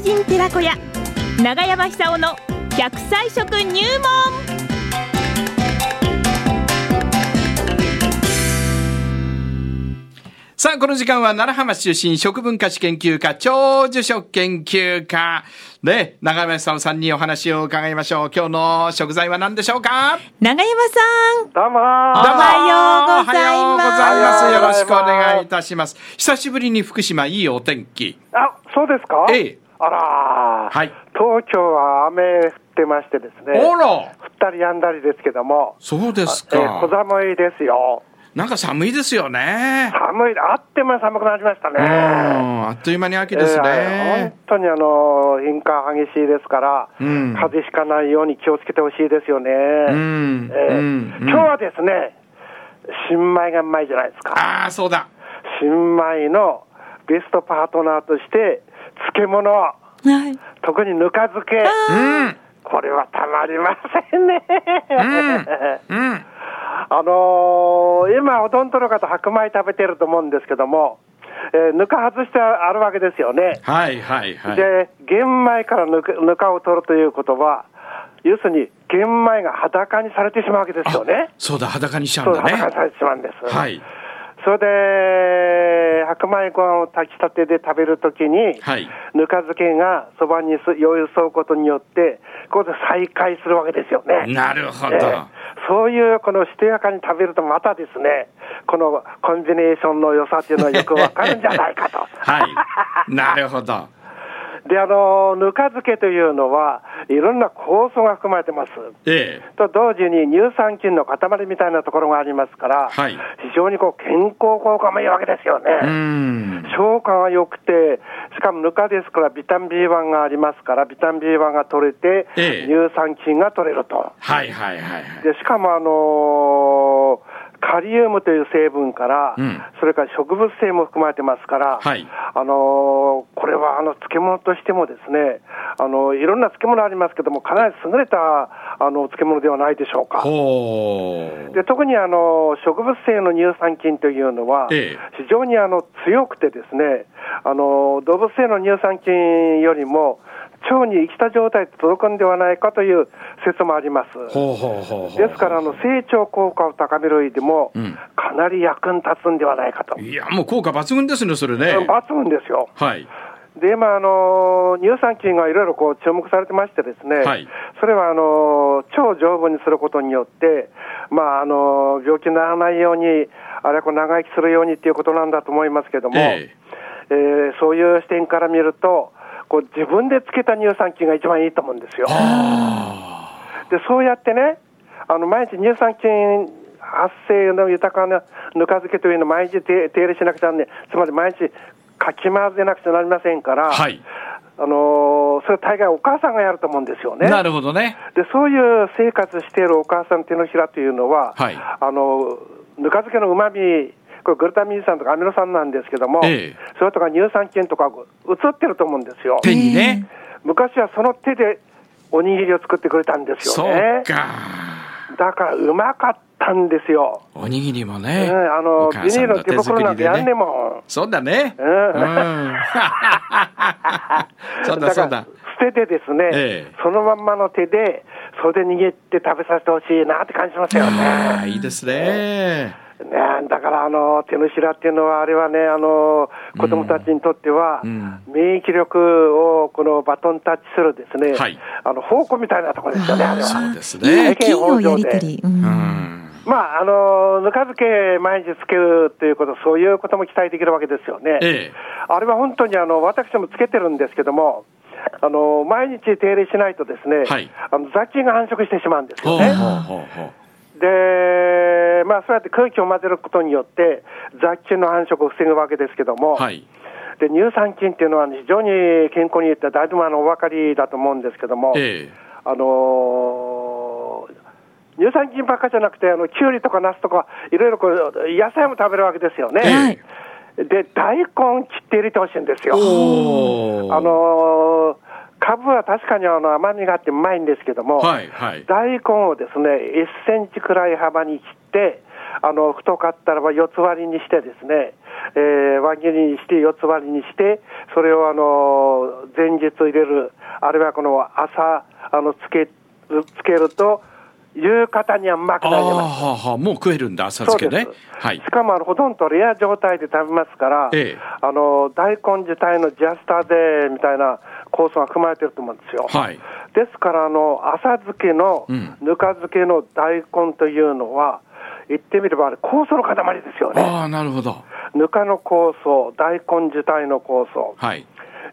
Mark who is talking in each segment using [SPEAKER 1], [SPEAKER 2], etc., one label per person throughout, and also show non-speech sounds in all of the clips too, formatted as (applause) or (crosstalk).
[SPEAKER 1] 風神寺子屋長山久夫の100歳食入門。
[SPEAKER 2] さあ、この時間は奈良浜出身食文化史研究家、長寿食研究家、ね、長山さんさんにお話を伺いましょう。今日の食材は何でしょうか？
[SPEAKER 1] 長山さん。
[SPEAKER 3] どうも。
[SPEAKER 1] おはようございます
[SPEAKER 2] おはようございます。よろしくお願いいたします。久しぶりに福島いいお天気。
[SPEAKER 3] あ、そうですか？
[SPEAKER 2] ええ
[SPEAKER 3] あらー
[SPEAKER 2] はい
[SPEAKER 3] 東京は雨降ってましてですね。
[SPEAKER 2] あら
[SPEAKER 3] 降ったりやんだりですけども。
[SPEAKER 2] そうです
[SPEAKER 3] えー小
[SPEAKER 2] か。
[SPEAKER 3] 寒いですよ。
[SPEAKER 2] なんか寒いですよね。
[SPEAKER 3] 寒い、あっても寒くなりましたね。
[SPEAKER 2] うん、あっという間に秋です
[SPEAKER 3] えー
[SPEAKER 2] ね
[SPEAKER 3] 本。当にあの、変化激しいですから、
[SPEAKER 2] うん
[SPEAKER 3] 風邪ひかないように気をつけてほしいですよね。
[SPEAKER 2] ん
[SPEAKER 3] えー
[SPEAKER 2] うんうん
[SPEAKER 3] 今日はですね、新米がうまいじゃないですか。
[SPEAKER 2] ああ、そうだ。
[SPEAKER 3] 新米のベストパートナーとして、漬物、
[SPEAKER 1] はい
[SPEAKER 3] 特にぬか漬け。
[SPEAKER 2] うん。
[SPEAKER 3] これはたまりませんね。
[SPEAKER 2] うん。(laughs)
[SPEAKER 3] あのー今、ほとんどの方、白米食べてると思うんですけども、えーぬか外してあるわけですよね。
[SPEAKER 2] はいはいはい。
[SPEAKER 3] で、玄米からぬかぬかを取るということは、要するに玄米が裸にされてしまうわけですよね。
[SPEAKER 2] そうだ、裸にしちゃう
[SPEAKER 3] そう、
[SPEAKER 2] んだね。
[SPEAKER 3] 裸にされてしまうんです。
[SPEAKER 2] はい。
[SPEAKER 3] それで、白米ご飯を炊きたてで食べるときに、
[SPEAKER 2] はい。
[SPEAKER 3] ぬか漬けがそばにす寄り添うことによって、ここで再会するわけですよね。
[SPEAKER 2] なるほど。
[SPEAKER 3] ええそういうこのしとやかに食べると、またですね、このコンビネーションの良さっていうのはよくわかるんじゃないかと。
[SPEAKER 2] はい。なるほど。
[SPEAKER 3] で、あの、ぬか漬けというのは、いろんな酵素が含まれてます。
[SPEAKER 2] ええ。
[SPEAKER 3] と同時に乳酸菌の塊みたいなところがありますから、
[SPEAKER 2] はい
[SPEAKER 3] 非常にこう健康効果もいいわけですよね。
[SPEAKER 2] うん。
[SPEAKER 3] 消化が良くて、しかもぬかですからビタミン B1 がありますから、ビタミン B1 が取れて、
[SPEAKER 2] ええ
[SPEAKER 3] 乳酸菌が取れると。
[SPEAKER 2] はいはいはいはい。
[SPEAKER 3] でしかも、あのーカリウムという成分から、
[SPEAKER 2] うん。
[SPEAKER 3] それから植物性も含まれてますから、
[SPEAKER 2] はい。
[SPEAKER 3] あのーこれはあの漬物としてもですね、あのいろんな漬物ありますけども、かなり優れたあの漬物ではないでしょうか。で特にあの植物性の乳酸菌というのは、
[SPEAKER 2] ええ。
[SPEAKER 3] 非常にあの強くてですね、あの動物性の乳酸菌よりも、腸に生きた状態で届くんではないかという説もあります。
[SPEAKER 2] ほうほうほうほう。
[SPEAKER 3] ですからあの、成長効果を高める上でも、
[SPEAKER 2] うん
[SPEAKER 3] かなり役に立つんではないかと。
[SPEAKER 2] いや、もう効果抜群ですね、それね。
[SPEAKER 3] 抜群ですよ。
[SPEAKER 2] はい。
[SPEAKER 3] で、今、あの乳酸菌がいろいろこう注目されてましてですね、
[SPEAKER 2] はい
[SPEAKER 3] それはあの腸を丈夫にすることによって、まああの病気にならないように、あれはこう長生きするようにっていうことなんだと思いますけども、
[SPEAKER 2] え
[SPEAKER 3] えーそういう視点から見ると、こう自分でつけた乳酸菌が一番いいと思うんですよ。でそうやってね、あの毎日乳酸菌発生の豊かなぬか漬けというのを毎日手手入れしなくちゃね、つまり毎日かき混ぜなくちゃなりませんから、
[SPEAKER 2] はい。
[SPEAKER 3] あのーそれ大概お母さんがやると思うんですよね。
[SPEAKER 2] なるほどね。
[SPEAKER 3] でそういう生活しているお母さん手のひらというのは、
[SPEAKER 2] はい
[SPEAKER 3] あのぬか漬けのうまみ、これグルタミン酸とかアミノ酸なんですけども、
[SPEAKER 2] ええ
[SPEAKER 3] それとか乳酸菌とか映ってると思うんですよ。
[SPEAKER 2] 手にね。
[SPEAKER 3] 昔はその手でおにぎりを作ってくれたんです
[SPEAKER 2] そう
[SPEAKER 3] よね。
[SPEAKER 2] か。
[SPEAKER 3] だからうまかったんですよ。
[SPEAKER 2] おにぎりも
[SPEAKER 3] うん
[SPEAKER 2] ね。
[SPEAKER 3] あの
[SPEAKER 2] お
[SPEAKER 3] ビニールの手袋なんてやんねえもん。
[SPEAKER 2] そうだね。
[SPEAKER 3] う
[SPEAKER 2] うんん。(laughs) そうだそうだ。
[SPEAKER 3] 捨ててですね、
[SPEAKER 2] ええ
[SPEAKER 3] そのまんまの手で、それで握って食べさせてほしいなって感じしますよ
[SPEAKER 2] ああ、
[SPEAKER 3] ね。
[SPEAKER 2] いいですね。
[SPEAKER 3] ねだからあの手のひらっていうのは、あれはね、あの子供たちにとっては、
[SPEAKER 2] うん
[SPEAKER 3] 免疫力をこのバトンタッチするですね、
[SPEAKER 2] はい
[SPEAKER 3] あの宝庫みたいなところですよね、あれは。
[SPEAKER 2] そうですね。
[SPEAKER 1] 菌のやりとり、うん
[SPEAKER 2] うん。
[SPEAKER 3] まあ、あのぬか漬け毎日つけるということ、そういうことも期待できるわけですよね。
[SPEAKER 2] ええ。
[SPEAKER 3] あれは本当にあの私もつけてるんですけども、あの毎日手入れしないとですね、
[SPEAKER 2] はい
[SPEAKER 3] あの雑菌が繁殖してしまうんですよね。
[SPEAKER 2] ほうほうほうほう。
[SPEAKER 3] で、まあ、そうやって空気を混ぜることによって、雑菌の繁殖を防ぐわけですけども、
[SPEAKER 2] はい。
[SPEAKER 3] で乳酸菌っていうのは非常に健康にいいって、だいぶあのお分かりだと思うんですけども、
[SPEAKER 2] ええ。
[SPEAKER 3] あのー乳酸菌ばっかじゃなくて、あのキュウリとかナスとか、いろいろこう野菜も食べるわけですよね。
[SPEAKER 1] はい
[SPEAKER 3] で、大根切って入れてほしいんですよ。あのー、カブは確かにあの甘みがあってうまいんですけども、
[SPEAKER 2] はいはい。
[SPEAKER 3] 大根をですね、1センチくらい幅に切って、あの太かったらば四つ割りにしてですね、えー輪切りにして、四つ割りにして、それをあの前日入れる、あるいはこの朝あのつけつけると、夕方にはうまくなります。
[SPEAKER 2] はあはあもう食えるんだ浅漬けね。はい。
[SPEAKER 3] しかもあのほとんどレア状態で食べますから、
[SPEAKER 2] ええ。
[SPEAKER 3] あの大根自体のジャスターでみたいな酵素が含まれてると思うんですよ。
[SPEAKER 2] はい。
[SPEAKER 3] ですから、あの浅漬けの、
[SPEAKER 2] うん。
[SPEAKER 3] ぬか漬けの大根というのは、言ってみればあれ酵素の塊ですよね。
[SPEAKER 2] ああなるほど
[SPEAKER 3] ぬかの酵素、大根自体の酵素。
[SPEAKER 2] はい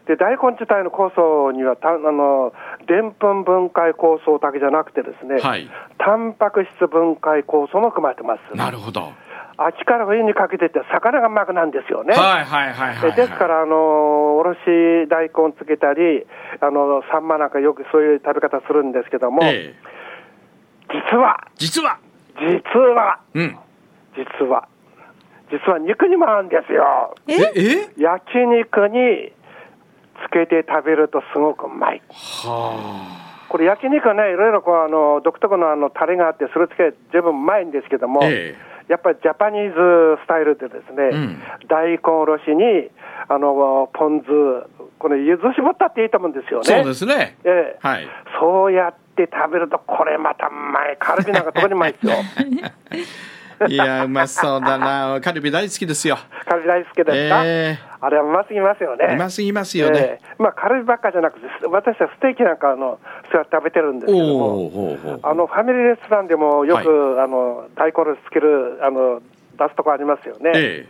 [SPEAKER 3] で、大根自体の酵素にはた、あの、でんぷん分解酵素だけじゃなくてですね、
[SPEAKER 2] はい
[SPEAKER 3] タンパク質分解酵素も含まれてます。
[SPEAKER 2] なるほど
[SPEAKER 3] 秋から冬にかけてって魚がうまくなんですよね。
[SPEAKER 2] はいはいはいはい、
[SPEAKER 3] ですから、あのおろし大根つけたり、あのサンマなんかよくそういう食べ方するんですけども、
[SPEAKER 2] ええ
[SPEAKER 3] 実は、
[SPEAKER 2] 実は
[SPEAKER 3] 実は、
[SPEAKER 2] うん。
[SPEAKER 3] 実は、実は肉にも合うんですよ。
[SPEAKER 2] え？え？
[SPEAKER 3] 焼肉につけて食べるとすごくうまい。
[SPEAKER 2] は
[SPEAKER 3] これ焼肉はね、いろいろこうあの独特のあのタレがあって、それつけ十分うまいんですけども、
[SPEAKER 2] え
[SPEAKER 3] やっぱりジャパニーズスタイルでですね、
[SPEAKER 2] うん。
[SPEAKER 3] 大根おろしにあのポン酢、これ、ゆず絞ったっていいと思うんですよね。
[SPEAKER 2] そうですね。
[SPEAKER 3] ええ。
[SPEAKER 2] はい。
[SPEAKER 3] そうやって食べると、これまたうまい、カルビなんか特にうまいですよ。(laughs)
[SPEAKER 2] いやうまそうだな。カルビ大好きですよ。
[SPEAKER 3] カルビ大好きですか、
[SPEAKER 2] え
[SPEAKER 3] あれはうますぎますよね。
[SPEAKER 2] えうますぎますよね、
[SPEAKER 3] ええ。まあ、カルビばっかじゃなくて、私はステーキなんかあのそうやって食べてるんですけども、あのファミリーレストランでもよく、
[SPEAKER 2] は
[SPEAKER 3] あの大根つけるあの出すとこありますよね。
[SPEAKER 2] え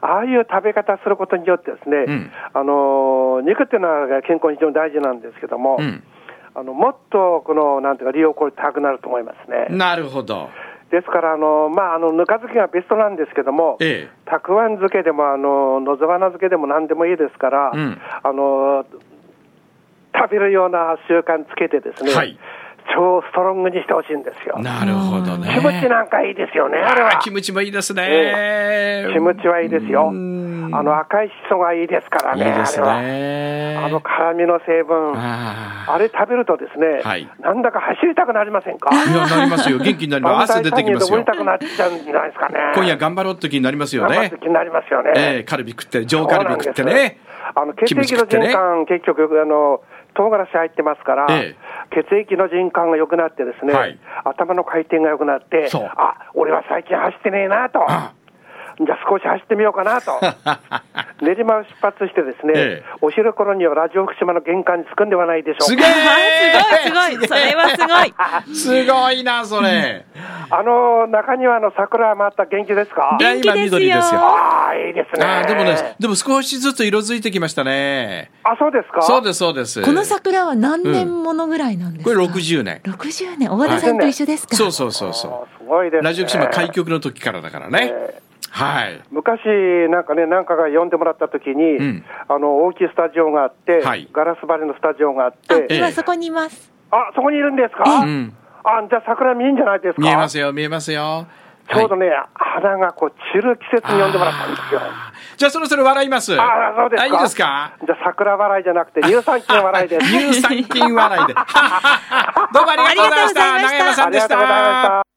[SPEAKER 3] ああいう食べ方することによってですね、
[SPEAKER 2] うん。
[SPEAKER 3] あの肉っていうのは健康に非常に大事なんですけども、
[SPEAKER 2] えうん
[SPEAKER 3] あのもっとこのなんていうか利用効率高くなると思いますね。
[SPEAKER 2] なるほど
[SPEAKER 3] ですからあのまああのぬか漬けがベストなんですけども、
[SPEAKER 2] ええ
[SPEAKER 3] たくあん漬けでもあの野沢菜漬けでも何でもいいですから、
[SPEAKER 2] うん
[SPEAKER 3] あの食べるような習慣つけてですね、
[SPEAKER 2] はい
[SPEAKER 3] 超ストロングにしてほしいんですよ。
[SPEAKER 2] なるほどね
[SPEAKER 3] キムチなんかいいですよね、あれは。
[SPEAKER 2] キムチもいいですね、
[SPEAKER 3] えキムチはいいですよ。あ
[SPEAKER 2] うん
[SPEAKER 3] の赤いしそがいいですからね、
[SPEAKER 2] いいです
[SPEAKER 3] ああの辛みの成分、
[SPEAKER 2] あ
[SPEAKER 3] あれ食べるとですね、
[SPEAKER 2] はい。
[SPEAKER 3] なんだか走りたくなりませんか？
[SPEAKER 2] ーいやなりますよ。(laughs) 元気になります。汗出てきますよ。
[SPEAKER 3] たくなっちゃうんじゃないですかね。
[SPEAKER 2] 今夜頑張ろうって気になりますよね。
[SPEAKER 3] 気になりますよね。
[SPEAKER 2] ええカルビ食って上カルビ食ってね。
[SPEAKER 3] あの血液の循環、結局あの、唐辛子入ってますから、
[SPEAKER 2] え
[SPEAKER 3] 血液の循環が良くなってですね、
[SPEAKER 2] はい。
[SPEAKER 3] 頭の回転が良くなって、あ俺は最近走ってねえなと、
[SPEAKER 2] あ
[SPEAKER 3] じゃあ少し走ってみようかなと、(laughs) 練馬を出発してですね、
[SPEAKER 2] ええ。
[SPEAKER 3] お昼頃にはラジオ福島の玄関に着くんではないでしょ
[SPEAKER 2] すげ
[SPEAKER 3] うか。
[SPEAKER 2] え
[SPEAKER 1] すごいすごい。(laughs) それはすごい。(laughs)
[SPEAKER 2] すごいなそれ。
[SPEAKER 3] あの中にはあの桜また元気ですか？
[SPEAKER 2] いや今
[SPEAKER 1] 元気ですよ。
[SPEAKER 2] 緑ですよ。
[SPEAKER 3] ああ、いいですね。
[SPEAKER 2] あーでもねでも少しずつ色づいてきましたね。
[SPEAKER 3] あ、そうですか？
[SPEAKER 2] そうですそうです。
[SPEAKER 4] この桜は何年ものぐらいなんですか、
[SPEAKER 2] これ60年。
[SPEAKER 4] 60年。大和田さんと一緒ですか、
[SPEAKER 2] そうそうそう
[SPEAKER 3] あ
[SPEAKER 2] そ
[SPEAKER 3] ーすごいです、
[SPEAKER 2] う
[SPEAKER 3] ね。
[SPEAKER 2] ラジオ福島開局の時からだからね。
[SPEAKER 3] え
[SPEAKER 2] はい。
[SPEAKER 3] 昔、なんかね、なんかが呼んでもらった時に、
[SPEAKER 2] うん。
[SPEAKER 3] あの大きいスタジオがあって、
[SPEAKER 2] はい。
[SPEAKER 3] ガラス張りのスタジオがあっ
[SPEAKER 4] あ
[SPEAKER 3] て、
[SPEAKER 2] ええ。
[SPEAKER 4] 今そこにいます。
[SPEAKER 3] あそこにいるんですか、
[SPEAKER 2] うん。
[SPEAKER 3] あじゃあ桜見えんじゃないですか、
[SPEAKER 2] 見えますよ見えますよ。はい
[SPEAKER 3] ちょうどね、花がこう散る季節に呼んでもらったんですよ。
[SPEAKER 2] じゃあそろそろ笑います。
[SPEAKER 3] あそうですか？
[SPEAKER 2] あいいですか？
[SPEAKER 3] じゃあ桜笑いじゃなくて乳酸菌笑いです。(laughs)
[SPEAKER 2] 乳酸菌笑いで。(laughs) (laughs) どうもありがとうございました。
[SPEAKER 1] ありがとうございました。
[SPEAKER 2] 長山さんでし
[SPEAKER 3] ありがとうございましたた。